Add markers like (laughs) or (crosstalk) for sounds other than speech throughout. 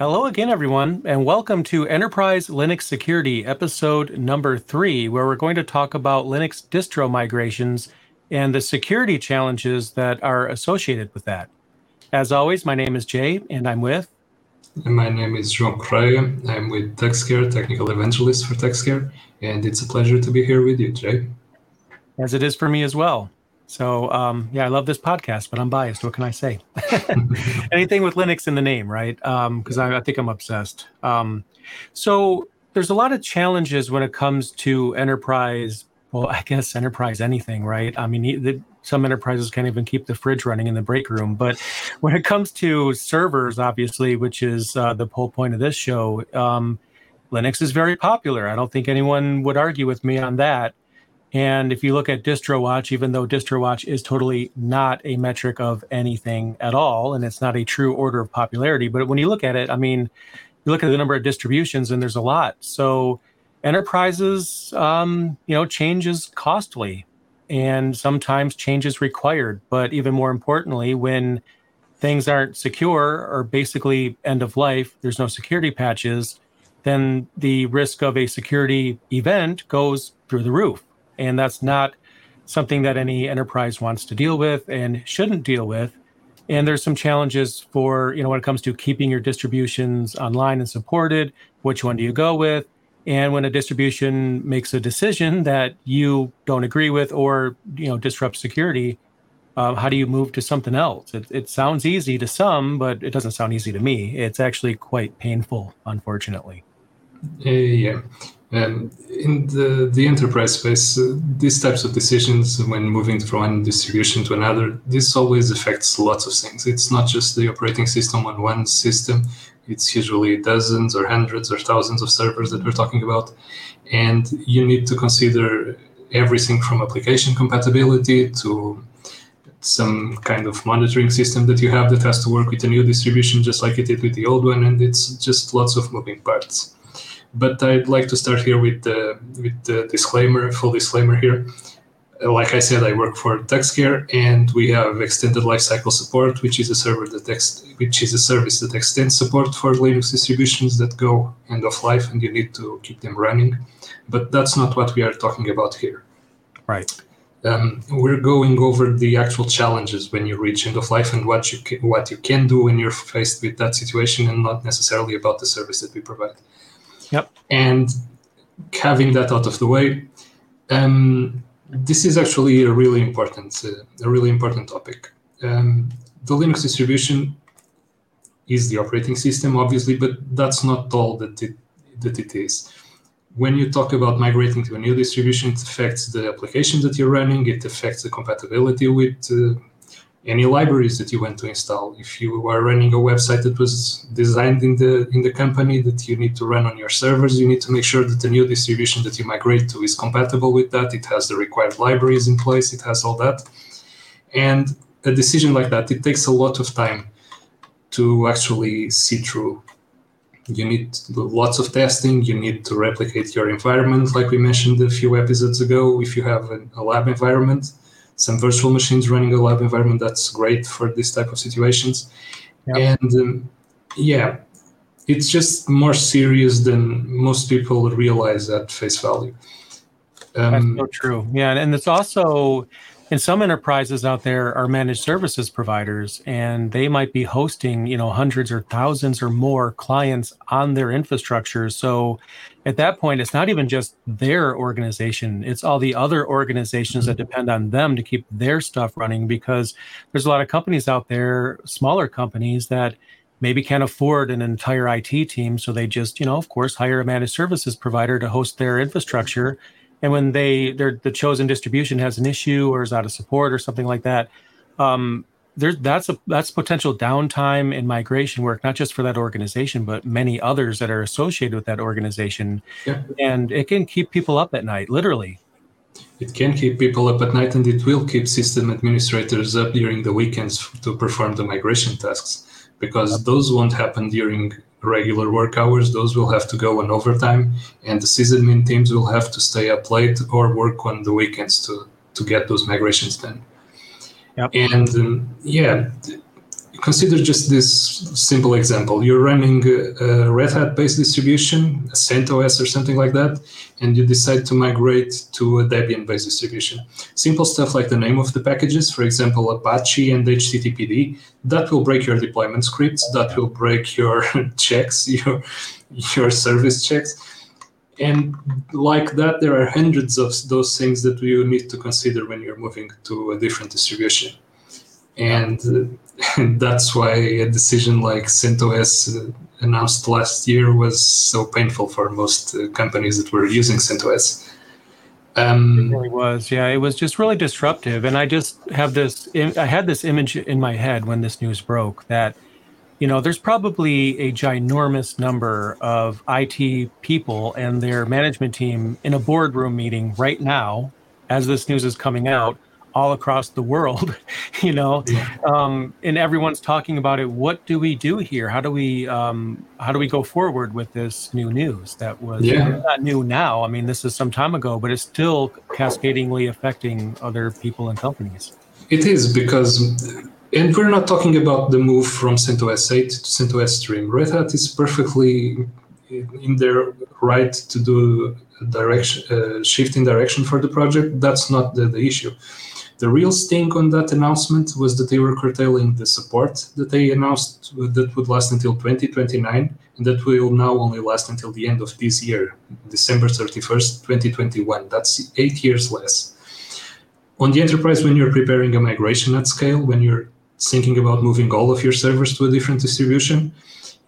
Hello again, everyone, and welcome to Enterprise Linux Security, episode number three, where we're going to talk about Linux distro migrations and the security challenges that are associated with that. As always, my name is Jay, and I'm with. And my name is João Correia. I'm with TuxCare, technical evangelist for TuxCare, and it's a pleasure to be here with you, Jay. As it is for me as well. So um, yeah, I love this podcast, but I'm biased. What can I say? (laughs) Anything with Linux in the name, right? Because um, I, I, think I'm obsessed. Um, so there's a lot of challenges when it comes to enterprise. Well, I guess enterprise anything, right? I mean, the, some enterprises can't even keep the fridge running in the break room. But when it comes to servers, obviously, which is uh, the whole point of this show, um, Linux is very popular. I don't think anyone would argue with me on that. And if you look at DistroWatch, even though DistroWatch is totally not a metric of anything at all, and it's not a true order of popularity, but when you look at it, I mean, you look at the number of distributions, and there's a lot. So enterprises, um, you know, change is costly, and sometimes change is required. But even more importantly, when things aren't secure or basically end of life, there's no security patches, then the risk of a security event goes through the roof and that's not something that any enterprise wants to deal with and shouldn't deal with. And there's some challenges for, you know, when it comes to keeping your distributions online and supported, which one do you go with? And when a distribution makes a decision that you don't agree with or, you know, disrupts security, uh, how do you move to something else? It, it sounds easy to some, but it doesn't sound easy to me. It's actually quite painful, unfortunately. Uh, yeah. Um, in the, the enterprise space, uh, these types of decisions when moving from one distribution to another, this always affects lots of things. It's not just the operating system on one system. It's usually dozens or hundreds or thousands of servers that we're talking about. And you need to consider everything from application compatibility to some kind of monitoring system that you have that has to work with a new distribution just like it did with the old one. And it's just lots of moving parts. But I'd like to start here with the with the disclaimer, full disclaimer here. Like I said, I work for TuxCare, and we have extended lifecycle support, which is a server that ex- which is a service that extends support for Linux distributions that go end of life, and you need to keep them running. But that's not what we are talking about here. Right. Um, we're going over the actual challenges when you reach end of life and what you can, what you can do when you're faced with that situation, and not necessarily about the service that we provide. Yep. And having that out of the way, um, this is actually a really important, uh, a really important topic. Um, the Linux distribution is the operating system, obviously, but that's not all that it, that it is. When you talk about migrating to a new distribution, it affects the application that you're running. It affects the compatibility with uh, any libraries that you want to install. If you are running a website that was designed in the in the company that you need to run on your servers, you need to make sure that the new distribution that you migrate to is compatible with that. It has the required libraries in place. It has all that, and a decision like that it takes a lot of time to actually see through. You need lots of testing. You need to replicate your environment, like we mentioned a few episodes ago. If you have a lab environment, some virtual machines running a lab environment that's great for this type of situations. Yep. and um, yeah it's just more serious than most people realize at face value. Um, that's so true. Yeah and it's also and some enterprises out there are managed services providers and they might be hosting you know hundreds or thousands or more clients on their infrastructure. So at that point it's not even just their organization it's all the other organizations that depend on them to keep their stuff running because there's a lot of companies out there smaller companies that maybe can't afford an entire IT team so they just you know of course hire a managed services provider to host their infrastructure. And when they the chosen distribution has an issue or is out of support or something like that um, there's that's a that's potential downtime in migration work not just for that organization but many others that are associated with that organization yeah. and it can keep people up at night literally it can keep people up at night and it will keep system administrators up during the weekends to perform the migration tasks because those won't happen during regular work hours, those will have to go on overtime, and the sysadmin teams will have to stay up late or work on the weekends to, to get those migrations done. Yep. And um, yeah, consider just this simple example. You're running a Red Hat based distribution, a CentOS or something like that, and you decide to migrate to a Debian based distribution. Simple stuff like the name of the packages, for example, Apache and HTTPD, that will break your deployment scripts, that will break your (laughs) checks, your, your service checks. And like that, there are hundreds of those things that you need to consider when you're moving to a different distribution. And and (laughs) that's why a decision like CentOS uh, announced last year was so painful for most uh, companies that were using CentOS. Um, it really was, yeah. It was just really disruptive, and I just have this. I had this image in my head when this news broke that, you know, there's probably a ginormous number of IT people and their management team in a boardroom meeting right now, as this news is coming out, all across the world, (laughs) you know, um, and everyone's talking about it. What do we do here? How do we um, how do we go forward with this new news that was yeah. not new now? I mean, this is some time ago, but it's still cascadingly affecting other people and companies. It is because, and we're not talking about the move from CentOS 8 to CentOS Stream. Red Hat is perfectly in their right to do direction uh, shift in direction for the project. That's not the, the issue the real sting on that announcement was that they were curtailing the support that they announced that would last until 2029 and that will now only last until the end of this year, December 31st, 2021. That's eight years less. On the enterprise, when you're preparing a migration at scale, when you're thinking about moving all of your servers to a different distribution,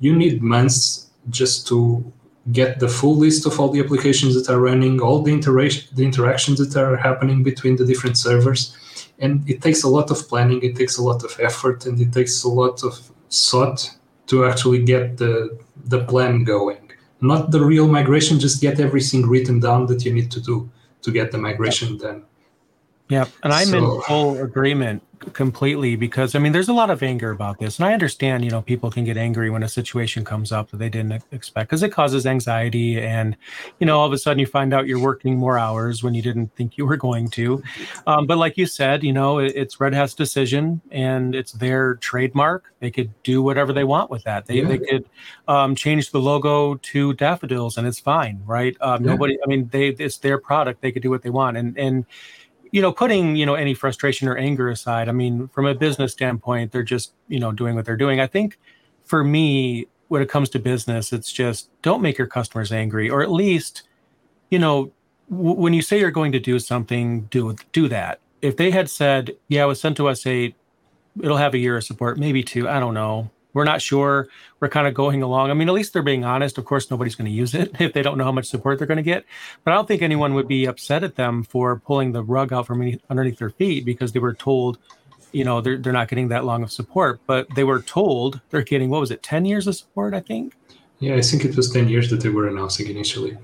you need months just to get the full list of all the applications that are running, all the, intera- the interactions that are happening between the different servers. And it takes a lot of planning, it takes a lot of effort, and it takes a lot of thought to actually get the, the plan going. Not the real migration, just get everything written down that you need to do to get the migration done. Yeah, and I'm so, in full agreement completely because I mean, there's a lot of anger about this, and I understand, you know, people can get angry when a situation comes up that they didn't expect because it causes anxiety, and you know, all of a sudden you find out you're working more hours when you didn't think you were going to. Um, but like you said, you know, it, it's Red Hat's decision, and it's their trademark. They could do whatever they want with that. They yeah. they could um, change the logo to daffodils, and it's fine, right? Um, yeah. Nobody, I mean, they it's their product. They could do what they want, and and you know, putting you know any frustration or anger aside, I mean, from a business standpoint, they're just you know doing what they're doing. I think for me, when it comes to business, it's just don't make your customers angry, or at least, you know, w- when you say you're going to do something, do do that. If they had said, "Yeah, it was CentOS eight, it'll have a year of support, maybe two, I don't know, we're not sure. We're kind of going along. I mean, at least they're being honest. Of course, nobody's going to use it (laughs) if they don't know how much support they're going to get. But I don't think anyone would be upset at them for pulling the rug out from underneath their feet because they were told, you know, they're, they're not getting that long of support. But they were told they're getting, what was it, 10 years of support, I think? Yeah, I think it was 10 years that they were announcing initially.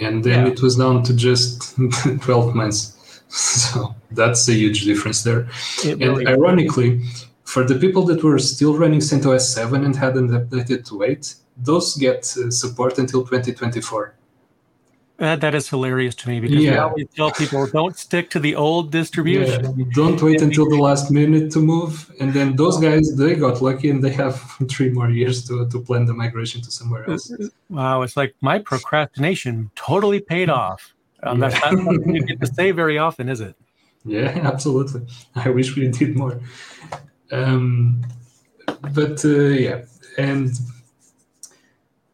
And then yeah. it was down to just (laughs) 12 months. (laughs) So that's a huge difference there. And ironically, for the people that were still running CentOS 7 and hadn't updated to 8, those get uh, support until 2024. That, that is hilarious to me because yeah. we tell people don't stick to the old distribution. Yeah. Don't wait until the last minute to move. And then those guys, they got lucky and they have (laughs) three more years to, to plan the migration to somewhere else. Wow, it's like my procrastination totally paid off. Um, yeah. That's not something you get to say very often, is it? (laughs) Yeah, absolutely. I wish we did more. Um, but uh, yeah, and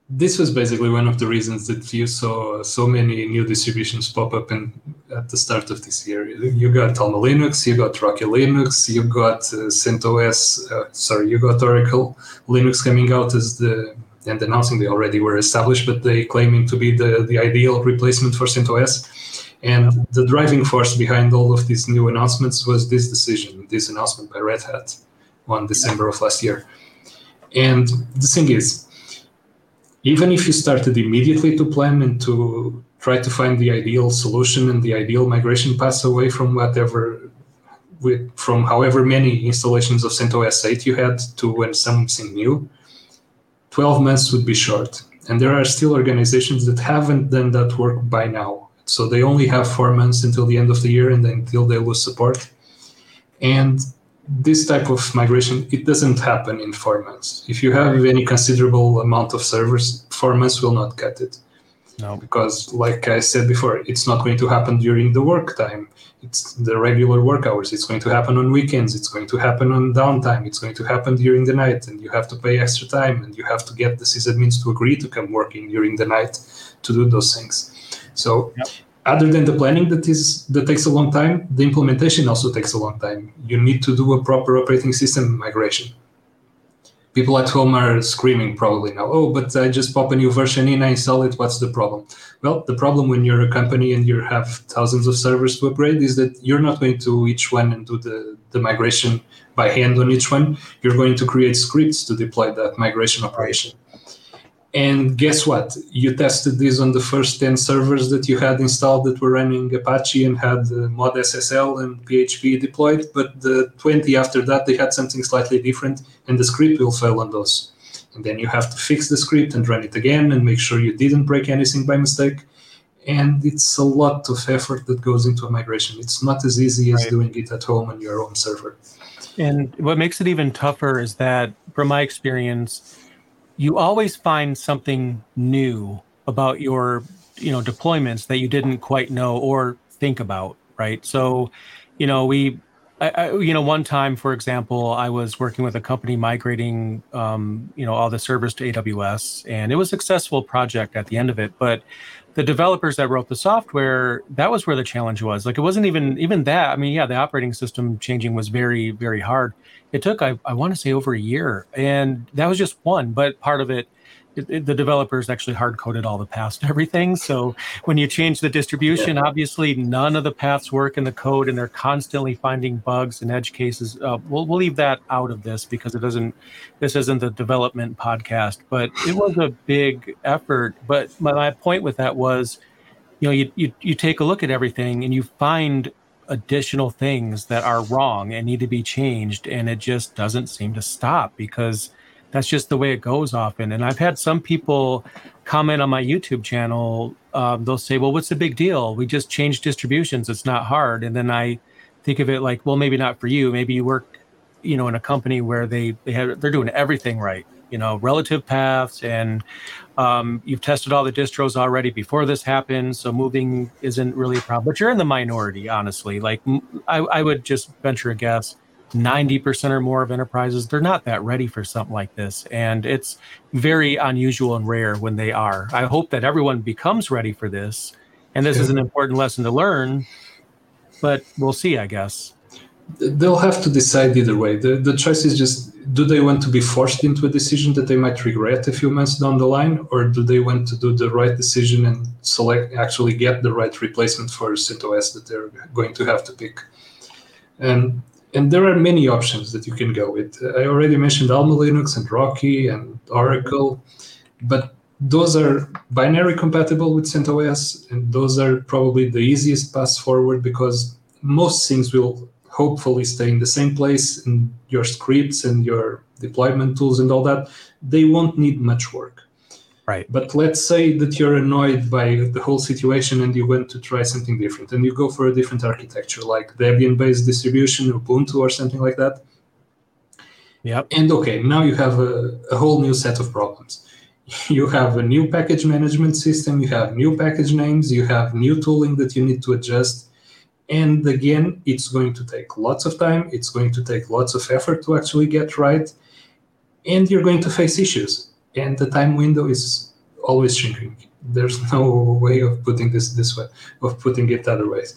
this was basically one of the reasons that you saw so many new distributions pop up in, at the start of this year. You got Alma Linux, you got Rocky Linux, you got uh, CentOS, uh, sorry, you got Oracle Linux coming out as the and announcing they already were established, but they claiming to be the, the ideal replacement for CentOS. And the driving force behind all of these new announcements was this decision, this announcement by Red Hat on December of last year. And the thing is, even if you started immediately to plan and to try to find the ideal solution and the ideal migration path away from whatever with, from however many installations of CentOS 8 you had to when something new, 12 months would be short. And there are still organizations that haven't done that work by now. So they only have four months until the end of the year and then until they lose support. And this type of migration it doesn't happen in four months. If you have any considerable amount of servers, four months will not cut it. No. Because, like I said before, it's not going to happen during the work time. It's the regular work hours. It's going to happen on weekends. It's going to happen on downtime. It's going to happen during the night, and you have to pay extra time, and you have to get the sysadmins to agree to come working during the night to do those things. So, Yep. other than the planning that is that takes a long time, the implementation also takes a long time. You need to do a proper operating system migration people at home are screaming probably now oh but i just pop a new version in i install it what's the problem well the problem when you're a company and you have thousands of servers to upgrade is that you're not going to each one and do the, the migration by hand on each one you're going to create scripts to deploy that migration operation and guess what? You tested this on the first 10 servers that you had installed that were running apache and had uh, mod ssl and php deployed but the 20 after that they had something slightly different and the script will fail on those. And then you have to fix the script and run it again and make sure you didn't break anything by mistake. And it's a lot of effort that goes into a migration. It's not as easy as Right. doing it at home on your own server. And what makes it even tougher is that, from my experience, you always find something new about your, you know, deployments that you didn't quite know or think about, right? So, you know, we, I, I, you know, one time, for example, I was working with a company migrating, um, you know, all the servers to AWS, and it was a successful project at the end of it, but the developers that wrote the software that was where the challenge was. Like it wasn't even even that. I mean yeah the operating system changing was very very hard it took i, I want to say over a year and that was just one but part of it, it, it- the developers actually hard coded all the paths to everything so when you change the distribution obviously none of the paths work in the code and they're constantly finding bugs and edge cases. Uh, we'll, we'll leave that out of this because it doesn't this isn't the development podcast but it was a big effort but my, my point with that was you know you, you you take a look at everything and you find additional things that are wrong and need to be changed and it just doesn't seem to stop because that's just the way it goes often. And i've had some people comment on my youtube channel um, they'll say well what's the big deal? We just changed distributions. It's not hard. And then i think of it like well maybe not for you. Maybe you work you know in a company where they they have they're doing everything right you know relative paths and um, you've tested all the distros already before this happened so moving isn't really a problem. But you're in the minority honestly. Like I would just venture a guess 90% or more of enterprises they're not that ready for something like this and it's very unusual and rare when they are. I hope that everyone becomes ready for this and this is an important lesson to learn but we'll see i guess they'll have to decide either way. The, the choice is just do they want to be forced into a decision that they might regret a few months down the line, or do they want to do the right decision and select actually get the right replacement for CentOS that they're going to have to pick? And and there are many options that you can go with. I already mentioned Alma Linux and Rocky and Oracle, but those are binary compatible with CentOS, and those are probably the easiest path forward because most things will hopefully stay in the same place and your scripts and your deployment tools and all that they won't need much work. Right. But let's say that you're annoyed by the whole situation and you want to try something different and you go for a different architecture like debian based distribution ubuntu or something like that. Yep. And okay now you have a, a whole new set of problems. (laughs) You have a new package management system you have new package names you have new tooling that you need to adjust and again it's going to take lots of time. It's going to take lots of effort to actually get right. And you're going to face issues. And the time window is always shrinking there's no way of putting this this way of putting it other ways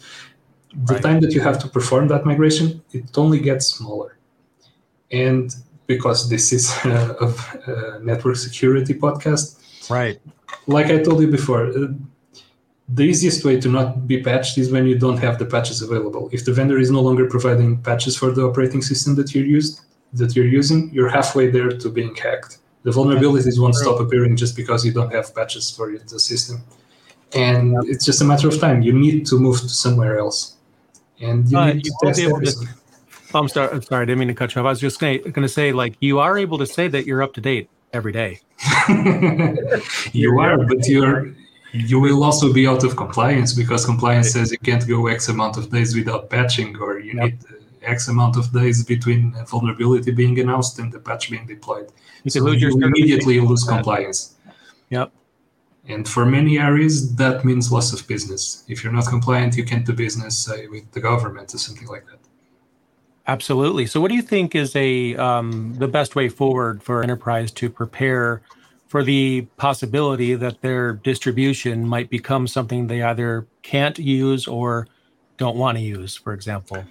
the Right. time that you have to perform that migration it only gets smaller. And because this is (laughs) a, a network security podcast right. like I told you before, the easiest way to not be patched is when you don't have the patches available. If the vendor is no longer providing patches for the operating system that you're used that you're using, you're halfway there to being hacked. The vulnerabilities won't stop appearing just because you don't have patches for the system, and it's just a matter of time. You need to move to somewhere else, and you Uh, need you to test be able to- Oh, I'm sorry. I'm sorry. I didn't mean to cut you off. I was just going to say, like, you are able to say that you're up to date every day. (laughs) (laughs) you are, but you're you will also be out of compliance because compliance says you can't go X amount of days without patching, or you Yep. need uh, X amount of days between a vulnerability being announced and the patch being deployed. You so lose your you immediately lose compliance. Yep. And for many areas, that means loss of business. If you're not compliant, you can't do business, say, with the government or something like that. Absolutely. So, what do you think is a um, the best way forward for enterprise to prepare for the possibility that their distribution might become something they either can't use or don't want to use, for example?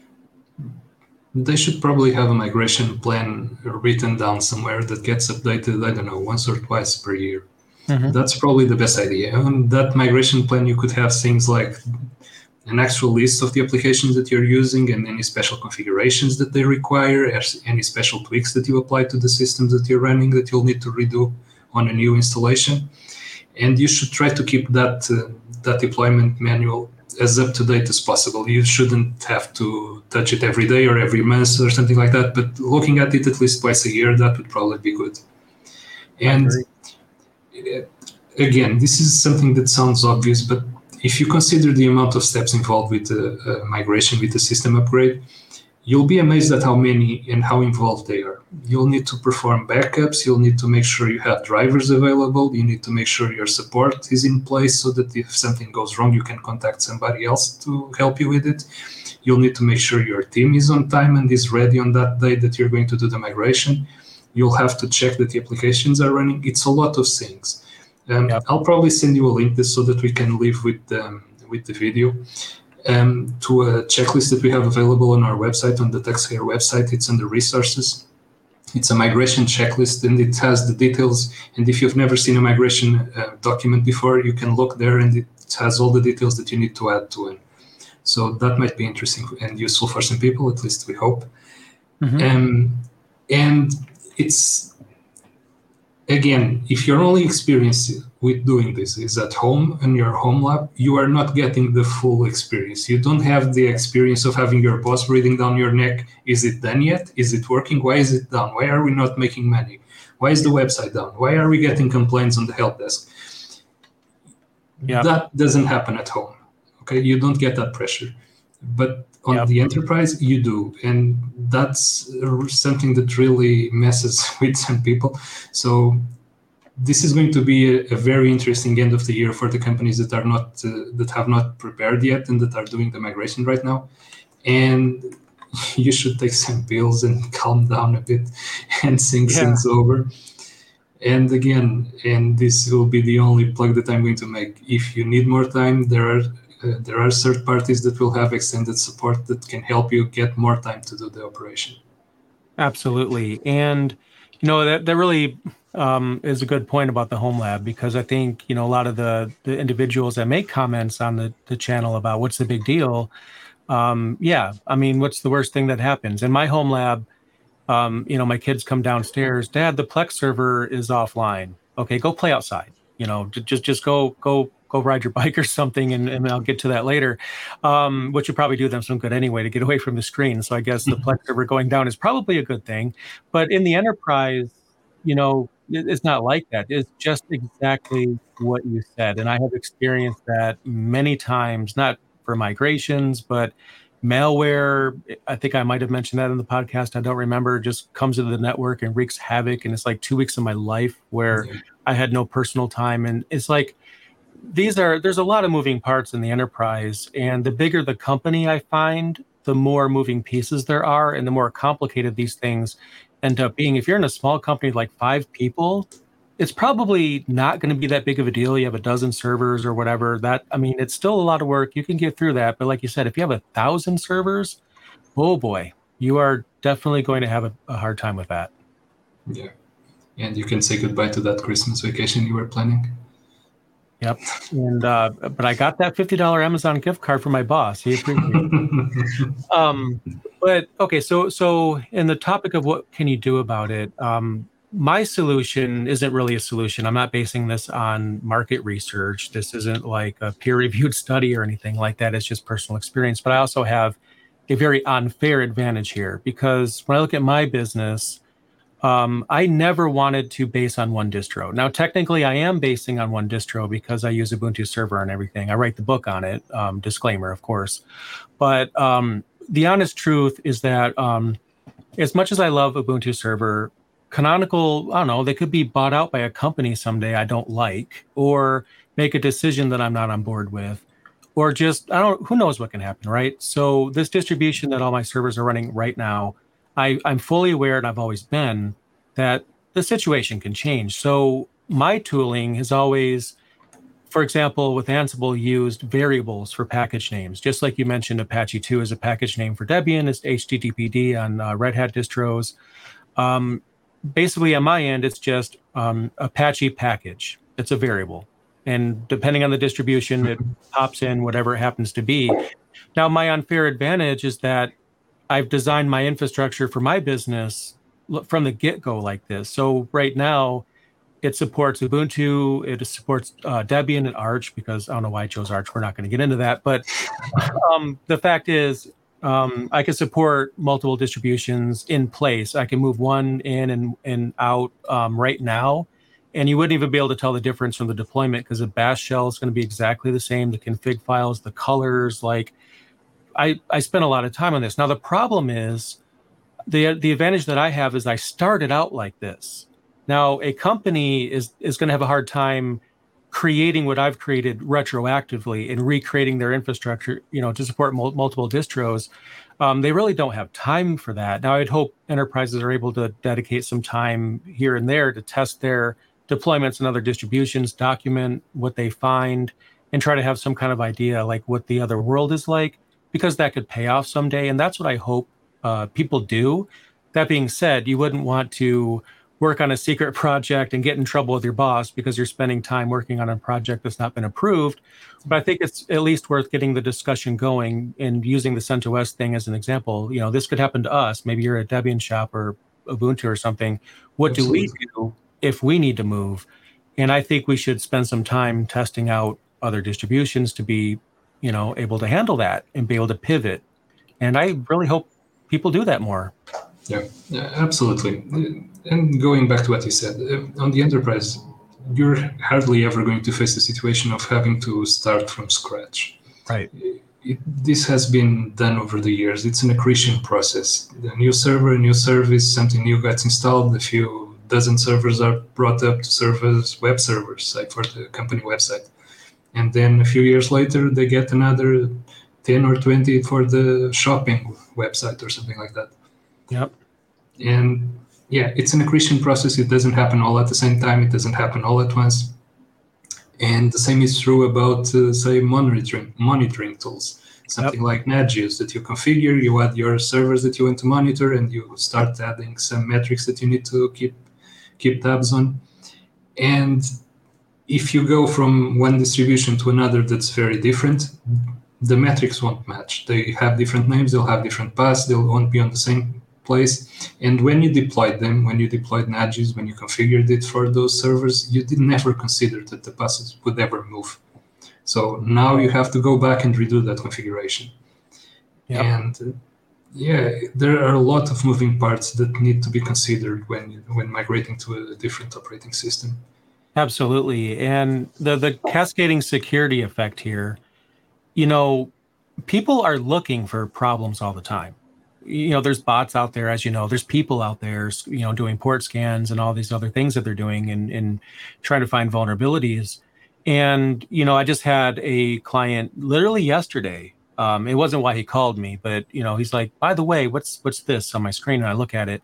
They should probably have a migration plan written down somewhere that gets updated, I don't know, once or twice per year. Mhm. That's probably the best idea. On that migration plan, you could have things like an actual list of the applications that you're using and any special configurations that they require, any special tweaks that you apply to the systems that you're running that you'll need to redo on a new installation. And you should try to keep that uh, that deployment manual as up to date as possible. You shouldn't have to touch it every day or every month or something like that, but looking at it at least twice a year, that would probably be good. And uh, again, this is something that sounds obvious, but if you consider the amount of steps involved with the uh, migration, with the system upgrade, you'll be amazed at how many and how involved they are. You'll need to perform backups. You'll need to make sure you have drivers available. You need to make sure your support is in place so that if something goes wrong, you can contact somebody else to help you with it. You'll need to make sure your team is on time and is ready on that day that you're going to do the migration. You'll have to check that the applications are running. It's a lot of things. Um, Yep. I'll probably send you a link this so that we can leave with um, with the video um, to a checklist that we have available on our website on the TuxCare website. It's under resources. It's a migration checklist and it has the details. And if you've never seen a migration uh, document before, you can look there and it has all the details that you need to add to it. So that might be interesting and useful for some people, at least we hope. Mhm. Um, and it's again, if your only experience with doing this is at home in your home lab, you are not getting the full experience. You don't have the experience of having your boss breathing down your neck. Is it done yet? Is it working? Why is it done? Why are we not making money? Why is the website down? Why are we getting complaints on the help desk? Yeah. That doesn't happen at home. Okay, you don't get that pressure. But on Yep. the enterprise, you do. And that's something that really messes (laughs) with some people. So this is going to be a, a very interesting end of the year for the companies that are not uh, that have not prepared yet and that are doing the migration right now. And (laughs) you should take some pills and (laughs) calm down a bit and think Yeah. things over. And again, and this will be the only plug that I'm going to make. If you need more time, there are uh, there are third parties that will have extended support that can help you get more time to do the operation. Absolutely. And, know, that, that really um, is a good point about the home lab because I think, you know, a lot of the, the individuals that make comments on the, the channel about what's the big deal. Um, yeah. I mean, what's the worst thing that happens? In my home lab, um, you know, my kids come downstairs, dad, the Plex server is offline. Okay, go play outside. You know, just, just go, go, go ride your bike or something. And, and I'll get to that later um, which would probably do them some good anyway to get away from the screen. So I guess the Plex server going down is probably a good thing. But in the enterprise, you know, it- it's not like that. It's just exactly what you said. And I have experienced that many times, not for migrations, but malware. I think I might have mentioned that in the podcast. I don't remember. Just comes into the network and wreaks havoc. And it's like two weeks of my life where Yeah. I had no personal time. And it's like, these are there's a lot of moving parts in the enterprise and the bigger the company i find the more moving pieces there are and the more complicated these things end up being. If you're in a small company like five people it's probably not going to be that big of a deal. You have a dozen servers or whatever. That i mean it's still a lot of work. You can get through that but like you said if you have a thousand servers oh boy you are definitely going to have a, a hard time with that. Yeah. And you can say goodbye to that Christmas vacation you were planning. Yep. And uh, but i got that $50 amazon gift card from my boss. He appreciated it. (laughs) Um but okay so so in the topic of what can you do about it um my solution isn't really a solution. I'm not basing this on market research. This isn't like a peer reviewed (laughs) study or anything like that. It's just personal experience. But i also have a very unfair advantage here because when i look at my business um, I never wanted to base on one distro. Now, technically, I am basing on one distro because I use Ubuntu Server and everything. I write the book on it. Um, disclaimer, of course. But um, the honest truth is that um, as much as I love Ubuntu Server, Canonical, I don't know, they could be bought out by a company someday I don't like, or make a decision that I'm not on board with, or just, I don't, who knows what can happen, right? So, this distribution that all my servers are running right now, I, I'm fully aware, and I've always been, that the situation can change. So, my tooling has always, for example, with Ansible, used variables for package names. Just like you mentioned, Apache 2 is a package name for Debian, it's HTTPD on uh, Red Hat distros. Um, basically, on my end, it's just um, Apache package. It's a variable. And depending on the distribution, it pops in whatever it happens to be. Now, my unfair advantage is that I've designed my infrastructure for my business from the get go like this. So, right now, it supports Ubuntu. It supports uh, Debian and Arch because I don't know why I chose Arch. We're not going to get into that. But um, the fact is, um, I can support multiple distributions in place. I can move one in and, and out um, right now. And you wouldn't even be able to tell the difference from the deployment because the bash shell is going to be exactly the same. The config files, the colors, like I, I spent a lot of time on this. Now, the problem is the, the advantage that I have is I started out like this. Now, a company is is going to have a hard time creating what I've created retroactively and recreating their infrastructure, you know, to support mul- multiple distros. Um, they really don't have time for that. Now, I'd hope enterprises are able to dedicate some time here and there to test their deployments and other distributions, document what they find, and try to have some kind of idea like what the other world is like, because that could pay off someday. And that's what I hope uh, people do. That being said, you wouldn't want to work on a secret (laughs) project and get in trouble with your boss because you're spending time working on a project that's not been approved. But I think it's at least worth getting the discussion going and using the CentOS thing as an example. You know, this could happen to us. Maybe you're a Debian shop or Ubuntu or something. What Absolutely. do we do if we need to move? And I think we should spend some time testing out other distributions to be, you know, able to handle that and be able to pivot. And I really hope people do that more. Yeah, absolutely. And going back to what you said, uh, on the enterprise, you're hardly ever going to face the situation of having to start from scratch. Right. It, this has been done over the years. It's an accretion process. A new server, a new service, something new gets installed. A few dozen servers are brought up to serve as web servers, like for the company website. And then a few years later, they get another 10 or 20 for the shopping website or something like that. Yep. And yeah, it's an accretion process. It doesn't happen all at the same time. It doesn't happen all at once. And the same is true about, uh, say, monitoring monitoring tools. Something yep. like Nagios that you configure, you add your servers that you want to monitor, and you start adding some metrics that you need to keep keep tabs on. And if you go from one distribution to another that's very different, the metrics won't match. They have different names, they'll have different paths, they won't be on the same place. And when you deployed them, when you deployed Nagios, when you configured it for those servers, you did never consider that the buses would ever move. So now you have to go back and redo that configuration. Yep. And uh, yeah, there are a lot of moving parts that need to be considered when when migrating to a different operating system. Absolutely, and the the cascading security effect here. You know, people are looking for problems all the time. You know there's bots out there as you know there's people out there you know doing port scans and all these other things that they're doing and, and trying to find vulnerabilities. And you know i just had a client literally yesterday um, it wasn't why he called me but you know he's like by the way what's what's this on my screen? And i look at it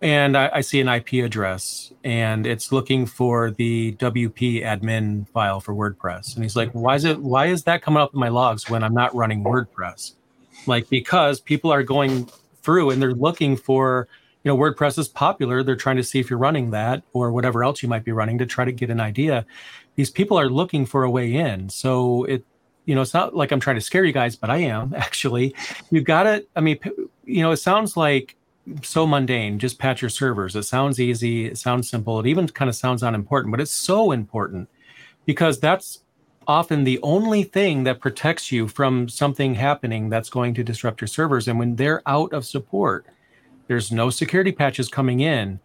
and I, I see an ip address and it's looking for the wp admin file for wordpress. And he's like why is it why is that coming up in my logs when i'm not running wordpress? Like because people are going through and they're looking for you know wordpress is popular. They're trying to see if you're running that or whatever else you might be running to try to get an idea. These people are looking for a way in. So it you know it's not like i'm trying to scare you guys but i am (laughs) actually. You got to i mean you know it sounds like so mundane just patch your servers it sounds easy it sounds simple it even kind of sounds unimportant but it's so important because that's often the only thing that protects you from something happening that's going to disrupt your servers. And when they're out of support, there's no security patches coming in.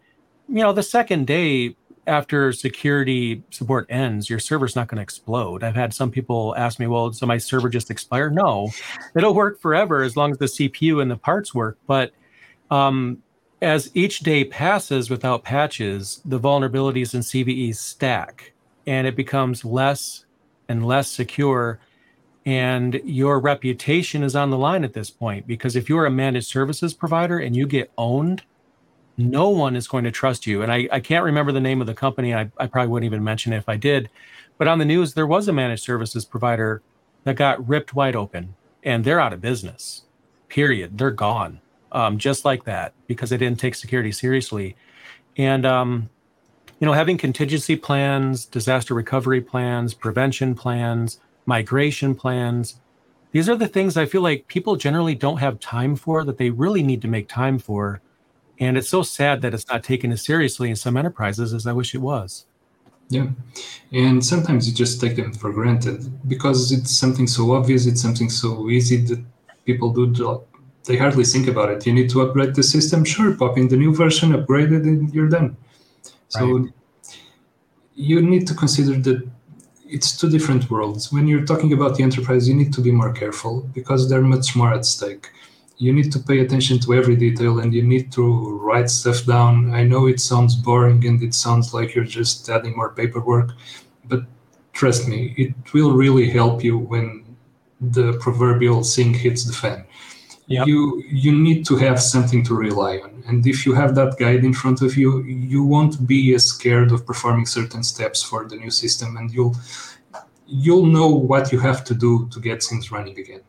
You know, the second day, after security support ends, your server's not going to explode. I've had some people ask me, well, so my server just expire? No, it'll work forever as long as the CPU and the parts work. But um, as each day passes without patches, the vulnerabilities in CVE stack and it becomes less and less secure. And your reputation is on the line at this point because if you're a managed services provider and you get owned, no one is going to trust you. And I, I can't remember the name of the company. I, I probably wouldn't even mention it if I did. But on the news, there was a managed services provider that got ripped wide open and they're out of business, period. They're gone um, just like that because they didn't take security seriously. And, um, you know, having contingency plans, disaster recovery plans, prevention plans, migration plans, these are the things I feel like people generally don't have time for that they really need to make time for and it's so sad that it's not taken as seriously in some enterprises as I wish it was. Yeah. And sometimes you just take them for granted because it's something so obvious, it's something so easy that people do, they hardly think about it. You need to upgrade the system, sure, pop in the new version, upgrade it, and you're done. So right. you need to consider that it's two different worlds. When you're talking about the enterprise, you need to be more careful because they're much more at stake you need to pay attention to every detail and you need to write stuff down. I know it sounds boring and it sounds like you're just adding more paperwork, but trust me, it will really help you when the proverbial thing hits the fan. Yep. You you need to have something to rely on, and if you have that guide in front of you, you won't be as scared of performing certain steps for the new system, and you'll you'll know what you have to do to get things running again.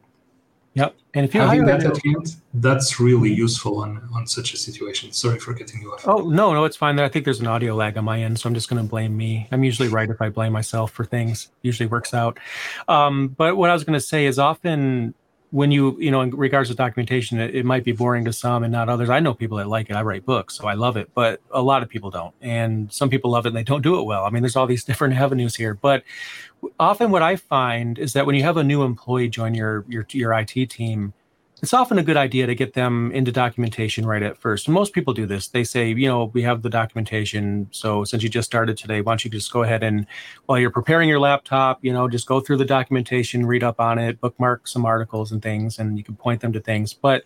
Yep. And if you having that at hand, that's really useful on on such a situation. Sorry for getting you off. Oh no, no, it's fine. I think there's an audio lag on my end, so I'm just going to blame me. I'm usually right if I blame myself for things. Usually works out. Um, but what I was going to say is often when you you know in regards to documentation it, it, might be boring to some and not others. I know people that like it. I write books so i love it but a lot of people don't. And some people love it and they don't do it well. I mean there's all these (laughs) different avenues here. But often what i find is that when you have a new employee join your your your it team it's often a good idea to get them into documentation right at first. Most people do this. They say, you know, we have the documentation. So since you just started today, why don't you just go ahead and while you're preparing your laptop, you know, just go through the documentation, read up on it, bookmark some articles and things, and you can point them to things. But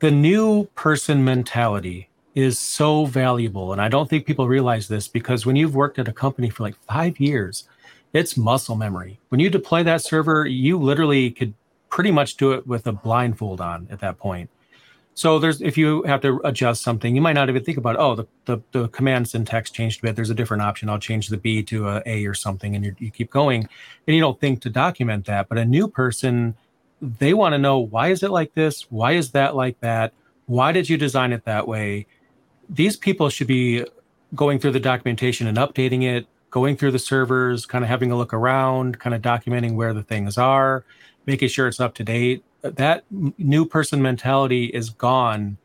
the new person mentality is so valuable. And I don't think people realize this because when you've worked at a company for like five years, it's muscle memory. When you deploy that server, you literally could pretty much do it with a blindfold on at that point. So there's if you have to adjust something, you might not even think about oh the the, the command syntax changed a bit. There's a different option. I'll change the B to a A or something, and you you keep going, and you don't think to document that. But a new person, they want to know why is it like this? Why is that like that? Why did you design it that way? These people should be going through the documentation and updating it, going through the servers, kind of having a look around, kind of documenting where the things are making sure it's up to date. That new person mentality is gone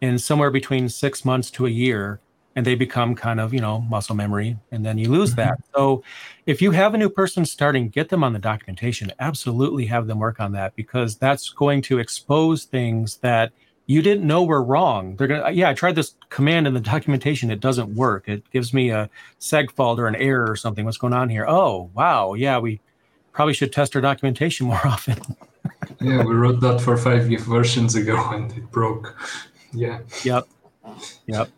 in somewhere between six months to a year, and they become kind of, you know, muscle memory, and then you lose mm-hmm. that. So if you have a new person starting, get them on the documentation. Absolutely have them work on that because that's going to expose things that you didn't know were wrong. They're gonna, yeah, I tried this command in the (laughs) documentation. It doesn't work. It gives me a seg fault or an error or something. What's going on here? Oh, wow. Yeah, we probably should test our documentation more (laughs) often. yeah, we wrote that for five versions ago (laughs) and it broke. Yeah. Yep. Yep.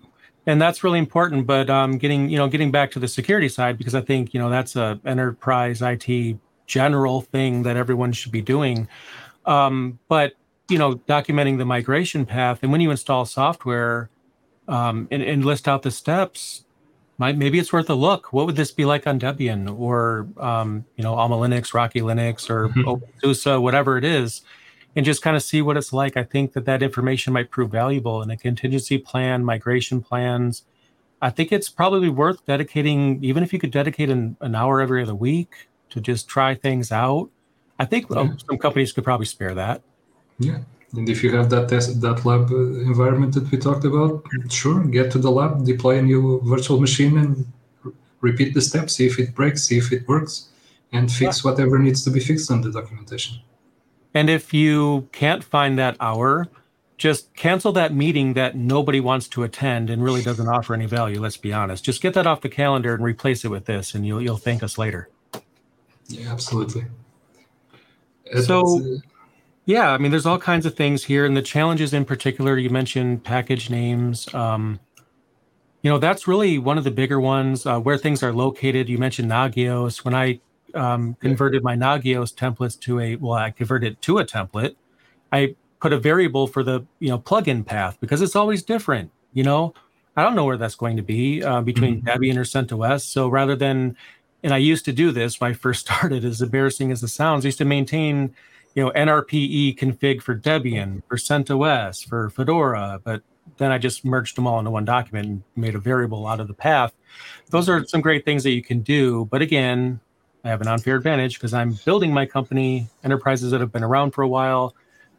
And that's really important. But um, getting you know getting back to the security side because I think you know that's a enterprise IT general thing that everyone should be doing. Um, but you know documenting the migration path and when you install software um, and, and list out the steps might maybe it's worth a look. What would this be like on Debian or um, you know Alma Linux, Rocky Linux, or mm-hmm. OpenSUSE, whatever it is, and just kind of see what it's like. I think that that information might prove valuable in a contingency plan, migration plans. I think it's probably worth dedicating, even if you could dedicate an, an hour every other week to just try things out. I think yeah. um, some companies could probably spare that. Yeah, and if you have that test, that lab uh, environment that we talked about, sure, get to the lab, deploy a new virtual machine, and repeat the steps. See if it breaks, see if it works, and fix yeah. whatever needs to be fixed on the documentation. And if you can't find that hour, just cancel that meeting that nobody wants to attend and really doesn't offer any value. Let's be honest. Just get that off the calendar and replace it with this, and you'll you'll thank us later. Yeah, absolutely. So, yeah, I mean, there's all kinds of things here, and the challenges in particular. You mentioned package names. Um, you know, that's really one of the bigger ones. Uh, where things are located. You mentioned Nagios. When I um, converted my Nagios templates to a well, I converted to a template. I put a variable for the you know plugin path because it's always different. You know, I don't know where that's going to be uh, between mm-hmm. Debian or CentOS. So rather than and I used to do this when I first (laughs) started, as embarrassing as it sounds, I used to maintain, you know, NRPE config for Debian, for CentOS, for Fedora, but then I just merged them all into one document and made a variable out of the path. Those are some great things that you can do. But again, I have an unfair advantage because I'm building my company, enterprises that have been around for a while.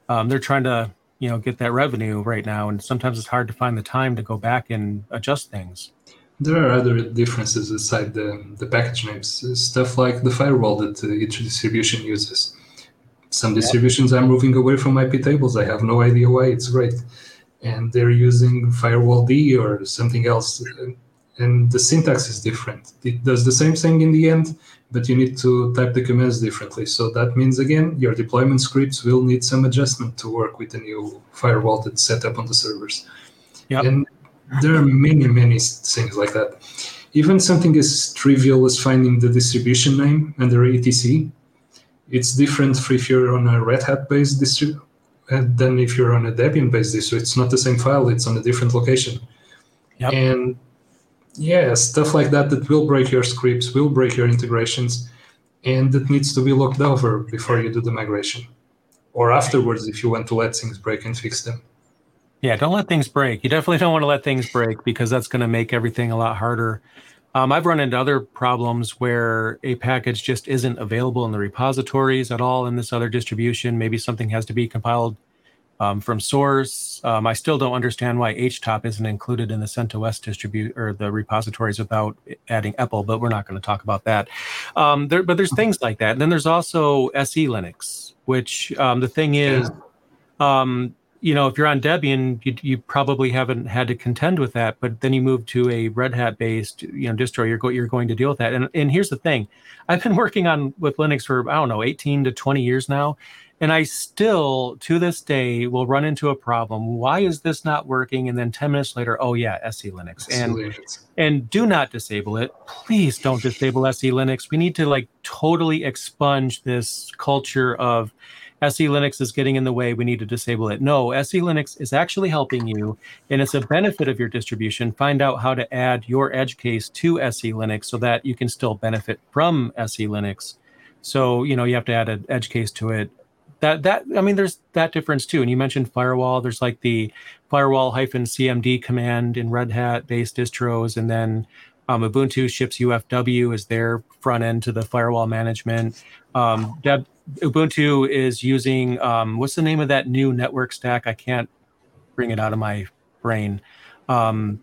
Um, they're trying to, you know, get that revenue right now. And sometimes it's hard to find the time to go back and adjust things. There are other differences aside the, the package names, stuff like the firewall that uh, each distribution uses. Some distributions are moving away from iptables. I have no idea why. It's great. And they're using firewalld or something else. And the syntax is different. It does the same thing in the end, but you need to type the commands differently. So that means, again, your deployment scripts will need some adjustment to work with the new firewall that's set up on the servers. Yep. And there are many, many things like that. Even something as trivial as finding the distribution name under etc. It's different if you're on a Red Hat based distro uh, than if you're on a Debian based distro. It's not the same file, it's on a different location. Yep. And yeah, stuff like that that will break your scripts, will break your integrations, and that needs to be looked over before you do the migration. Or afterwards if you want to let things break and fix them. Yeah, don't let things break. You definitely don't want to let things break because that's going to make everything a lot harder. Um, I've run into other problems where a package just isn't available in the repositories at all in this other distribution. Maybe something has to be compiled um, from source. Um, I still don't understand why HTOP isn't included in the CentOS distribute or the repositories without adding EPEL, but we're not going to talk about that. Um, there, but there's things like that. And then there's also SELinux, which um, the thing is, um, you know, if you're on Debian, you, you probably haven't had to contend with that. But then you move to a Red Hat based, you know, distro, you're, go, you're going to deal with that. And, and here's the thing I've been (laughs) working on with Linux for, I don't know, 18 to 20 years now. And I still, to this day, will run into a problem. Why is this not working? And then 10 minutes later, oh yeah, SELinux. And and do not disable it. Please don't disable SELinux. We need to like totally expunge this culture of SELinux is getting in the way. We need to disable it. No, SELinux is actually helping you, and it's a benefit of your distribution. Find out how to add your edge case to SELinux so that you can still benefit from SELinux. So you know you have to add an edge case to it. That that I mean, there's that difference too. And you mentioned firewall. There's like the firewall hyphen CMD command in Red Hat based distros, and then um, Ubuntu ships UFW as their front end to the firewall management. Um, Deb, Ubuntu is using um, what's the name of that new network stack? I can't bring it out of my brain. Um,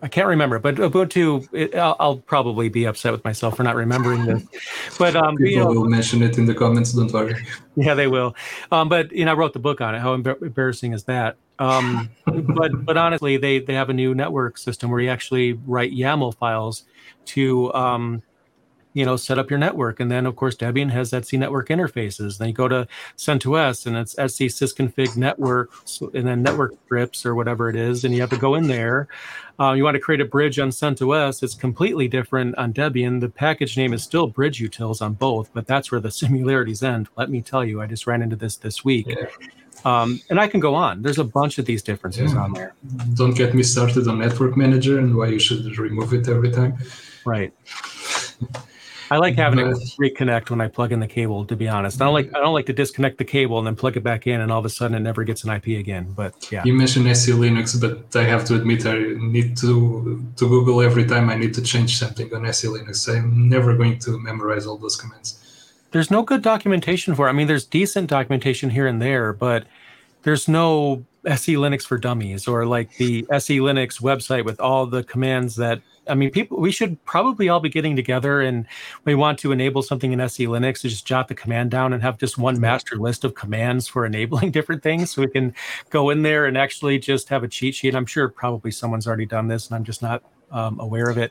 I can't remember, but Ubuntu. It, I'll, I'll, probably be upset with myself for not remembering this. But um, people you know, will mention it in the comments. Don't worry. Yeah, they will. Um, but you know, I wrote the book on it. How embarrassing is that? Um, (laughs) but but honestly, they they have a new network system where you actually write YAML files to um, you know, set up your network. And then, of course, Debian has Etsy network interfaces. Then you go to CentOS and it's Etsy sysconfig network and then network scripts or whatever it is. And you have to go in there. Uh, you want to create a bridge on CentOS. It's completely different on Debian. The package name is still bridge utils on both, but that's where the (laughs) similarities end. Let me tell you, I just ran into this this week. Yeah. Um, and I can go on. There's a bunch of these differences yeah. on there. Don't get me started on Network Manager and why you should remove it every time. Right. I like having it reconnect when I plug in the cable. To be honest, I don't like I don't like to disconnect the cable and then plug it back in, and all of a sudden it never gets an IP again. But yeah, you mentioned SE Linux, but I have to admit I need to to Google every time I need to change something on SELinux. I'm never going to memorize all those commands. There's no good documentation for. it. I mean, there's decent documentation here and there, but there's no SELinux for Dummies or like the SELinux website with all the commands that I mean, people, we should probably all be getting together and we want to enable something in SELinux to just jot the command down and have just one master list of commands for (laughs) enabling different things. So we can go in there and actually just have a cheat sheet. I'm sure probably someone's already done this and I'm just not um, aware of it.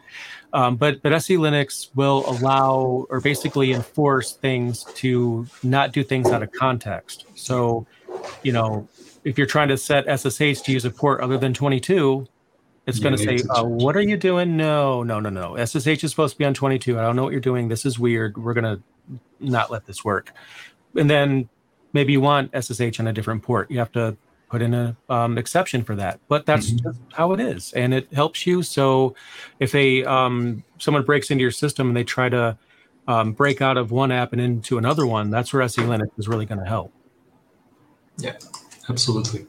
Um, but but SELinux will allow or basically enforce things to not do things out of context. So, you know, if you're trying to set SSH to use a port other than 22, it's going to say, uh, "What are you doing?" No, no, no, no. SSH is supposed to be on 22. I don't know what you're doing. This is weird. We're going to not let this work. And then maybe you want SSH on a different port. You have to put in a um, exception for that. But that's mm-hmm. just how it is, and it helps you. So if a um, someone breaks into your system and they try to um, break out of one app and into another one, that's where SELinux is really going to help. Yeah, absolutely.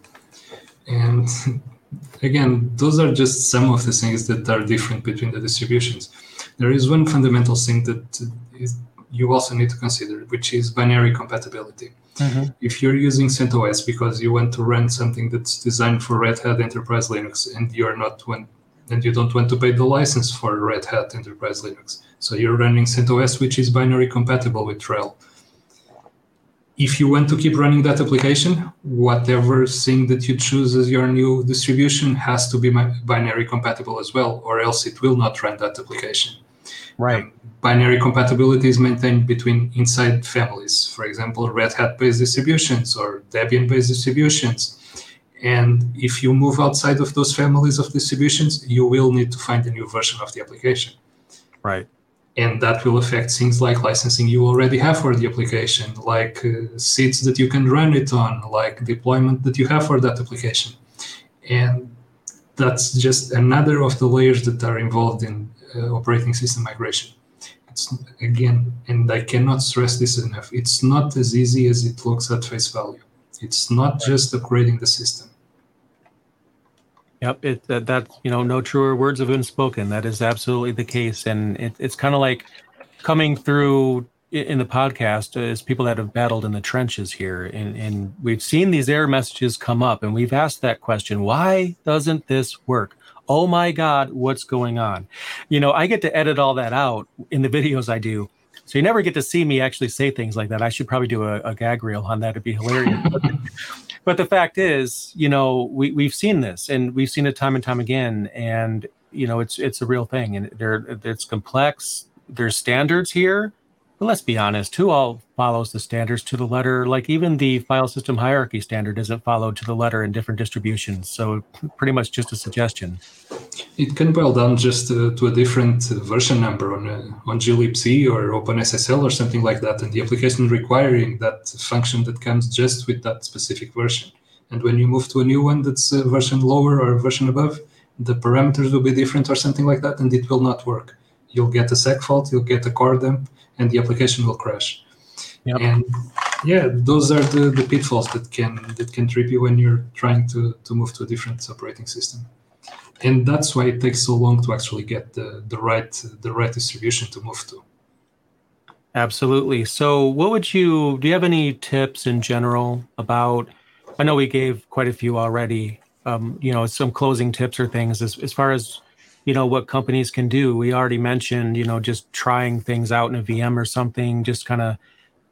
And (laughs) again, those are just some of the things that are different between the distributions. There is one fundamental thing that is, you also need to consider, which is binary compatibility. Mm-hmm. If you're using CentOS because you want to run something that's designed for Red Hat Enterprise Linux and you're not one, and you don't want to pay the license for Red Hat Enterprise Linux, so you're running CentOS, which is binary compatible with RHEL if you want to keep running that application, whatever thing that you choose as your new distribution has to be binary compatible as well, or else it will not run that application. Right. Um, binary compatibility is maintained between inside families, for example, Red Hat based distributions or Debian based distributions. And if you move outside of those families of distributions, you will need to find a new version of the application. Right and that will affect things like licensing you already have for the application, like uh, seats that you can run it on, like deployment that you have for that application. And that's just another of the layers that are involved in uh, operating system migration. It's again, and I cannot stress this enough, it's not as easy as it looks at face value. It's not just upgrading the system. Yep, it that, that you know, no truer words have been spoken. That is absolutely the case, and it, it's kind of like coming through in the podcast as people that have battled in the trenches here, and, and we've seen these error messages come up, and we've asked that question: Why doesn't this work? Oh my God, what's going on? You know, I get to edit all that out in the videos I do. So you never get to see me actually say things like that. I should probably do a, a gag reel on that. It'd be hilarious. (laughs) but the fact is, you know, we we've seen this and we've seen it time and time again, and you know, it's it's a real thing, and there it's complex. There's standards here, but let's be honest, who all follows the standards to the letter? Like even the file system hierarchy standard isn't followed to the letter in different distributions. So pretty much just a suggestion. It can boil down just uh, to a different version number on uh, on glibc or OpenSSL or something like that, and the application requiring that function that comes just with that specific version. And when you move to a new one that's a version lower or a version above, the parameters will be different or something like that, and it will not work. You'll get a seg fault, you'll get a core dump, and the application will crash. Yep. And yeah, those are the, the pitfalls that can that can trip you when you're trying to, to move to a different operating system and that's why it takes so long to actually get the, the right the right distribution to move to absolutely so what would you do you have any tips in general about i know we gave quite a few already um, you know some closing tips or things as, as far as you know what companies can do. We already mentioned you know just trying things out in a vm or something just kind of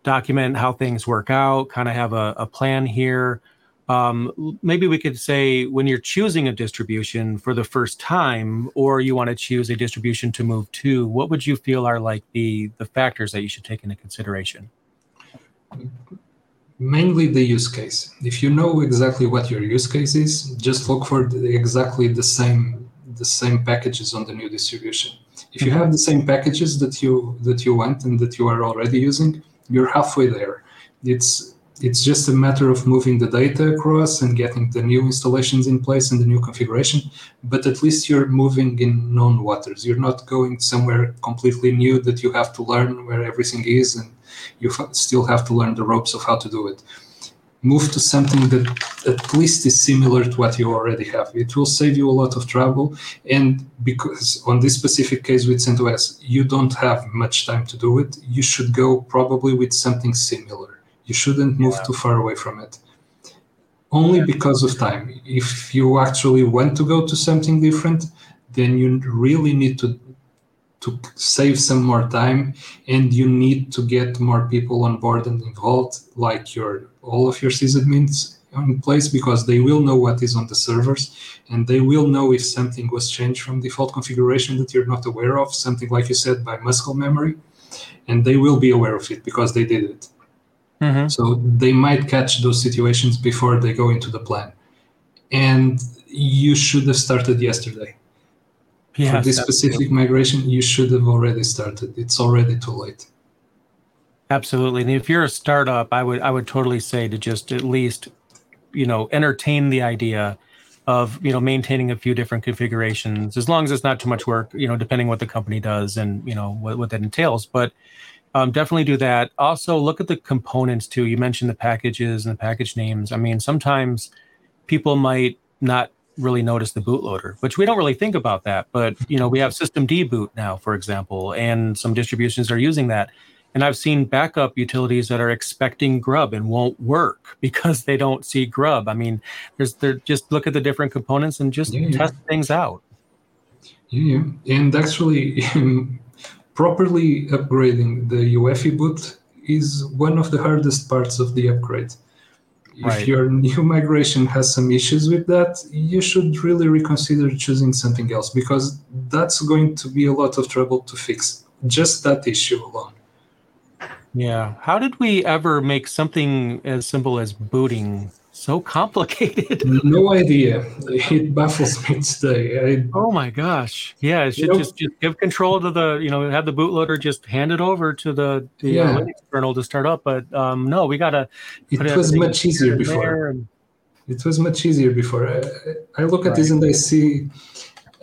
document how things work out kind of have a, a plan here. Um, maybe we could say when you're choosing a distribution for the first time or you want to choose a distribution to move to what would you feel are like the the factors that you should take into consideration? Mainly the use case. If you know exactly what your use case is just look for the, exactly the same the same packages on the new distribution if you mm-hmm. have the same packages that you that you want and that you are already using you're halfway there it's it's just a matter of moving the data across and getting the new installations in place and the new configuration. But at least you're moving in known waters. You're not going somewhere completely new that you have to learn where everything is and you still have to learn the ropes of how to do it. Move to something that at least is similar to what you already have. It will save you a lot of trouble. And because on this specific case with CentOS, you don't have much time to do it, you should go probably with something similar you shouldn't move yeah. too far away from it. Only because of time. If you actually want to go to something different, then you really need to to save some more time and you need to get more people on board and involved like your all of your sysadmins in place because they will know what is on the servers and they will know if something was changed from default configuration that you're not aware of something like you said by muscle memory and they will be aware of it because they did it. Mm-hmm. so they might catch those situations before they go into the plan. And you should have started yesterday yes, for this specific migration you should have already started. It's already too late. Absolutely. And if you're a startup i would i would totally say to just at least you know entertain the idea of you know maintaining a few different configurations as long as it's not too much work you know depending what the company does and you know what, what that entails. But um, definitely do that. Also look at the components too. You mentioned the packages and the package names. I mean sometimes people might not really notice the bootloader which we don't really think about that but you know we have systemd boot now for example and some distributions are using that and I've seen backup utilities that are expecting grub and won't work (laughs) because they don't see grub. I mean, there's there just look at the different components and just yeah, test yeah. things out. Yeah, and actually, properly upgrading the UEFI boot is one of the hardest parts of the upgrade. Right. If your new (laughs) migration has some issues with that, you should really reconsider choosing something else because that's going to be a lot of trouble to fix. Just that issue alone. Yeah. How did we ever make something as simple as booting so complicated? (laughs) no idea. It baffles me today. I, oh my gosh. Yeah, it should just, just give control to the, you know, have the bootloader just hand it over to the, the uh, yeah. uh, Linux kernel to start up. But um, no, we got to. It was much easier before. And... It was much easier before. I, I look at right. this and I see,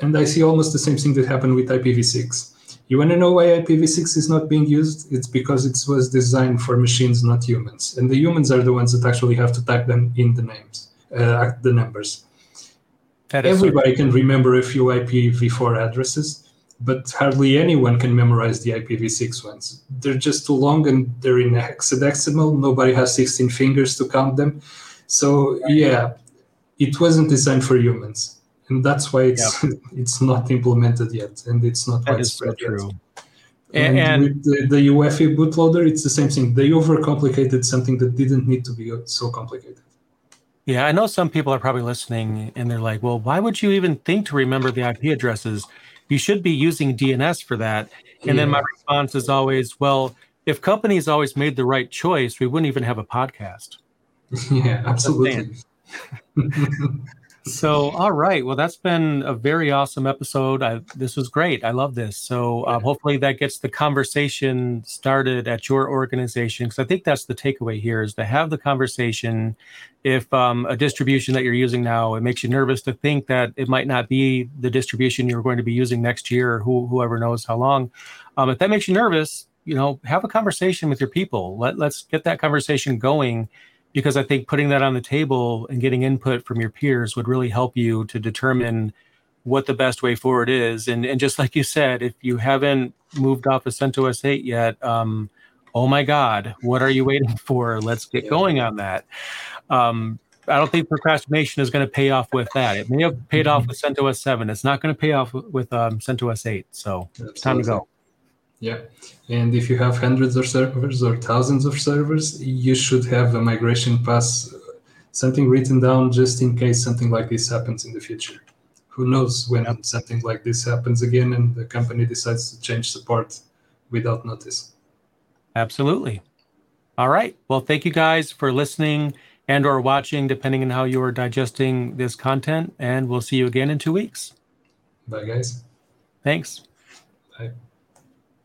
and I see almost the same thing that happened with IPv6 you want to know why IPv6 is not being used? It's because it was designed for machines, not humans. And the humans are the ones that actually have to type them in the names, uh, the numbers. Everybody can remember a few IPv4 addresses, but hardly anyone can memorize the IPv6 ones. They're just too long and they're in hexadecimal. Nobody has 16 fingers to count them. So, yeah, it wasn't designed for humans and that's why it's (laughs) it's not implemented yet, and it's not that widespread so true. yet. And, and, with the, the UEFI bootloader, it's the same thing. They overcomplicated something that didn't need to be so complicated. Yeah, I know some people are probably listening and they're like, well, why would you even think to remember the IP addresses? You should be using DNS for that. And yeah. then my response is always, well, if companies always made the right choice, we wouldn't even have a podcast. (laughs) Yeah, absolutely. (laughs) (laughs) (laughs) so all right. Well that's been a very awesome episode. I, this was great. I love this. So uh, hopefully that gets the conversation started at your organization because i think that's the takeaway here is to have the conversation. If um, a distribution that you're using now it makes you nervous to think that it might not be the distribution you're going to be using next year or who, whoever knows how long. Um, if that makes you nervous you know have a conversation with your people. Let, let's get that conversation going because I think putting that on the table and getting input from your peers would really help you to determine what the best way forward is. And and just like you said, if you haven't moved off of CentOS 8 yet, um, oh my God, what are you waiting (laughs) for? Let's get going on that. Um, I don't think procrastination is going to pay off with that. It may have paid off with CentOS 7. It's not going to pay off with um, CentOS 8. So Absolutely. it's time to go. Yeah. And if you have hundreds of servers or thousands of servers, you should have a migration pass, uh, something written down just in case something like this happens in the future. Who knows when yep. something like this happens again and the company decides to change support without notice. Absolutely. All right. Well, thank you guys for listening and or watching depending on how you are digesting this content and we'll see you again in 2 weeks. Bye guys. Thanks. Bye.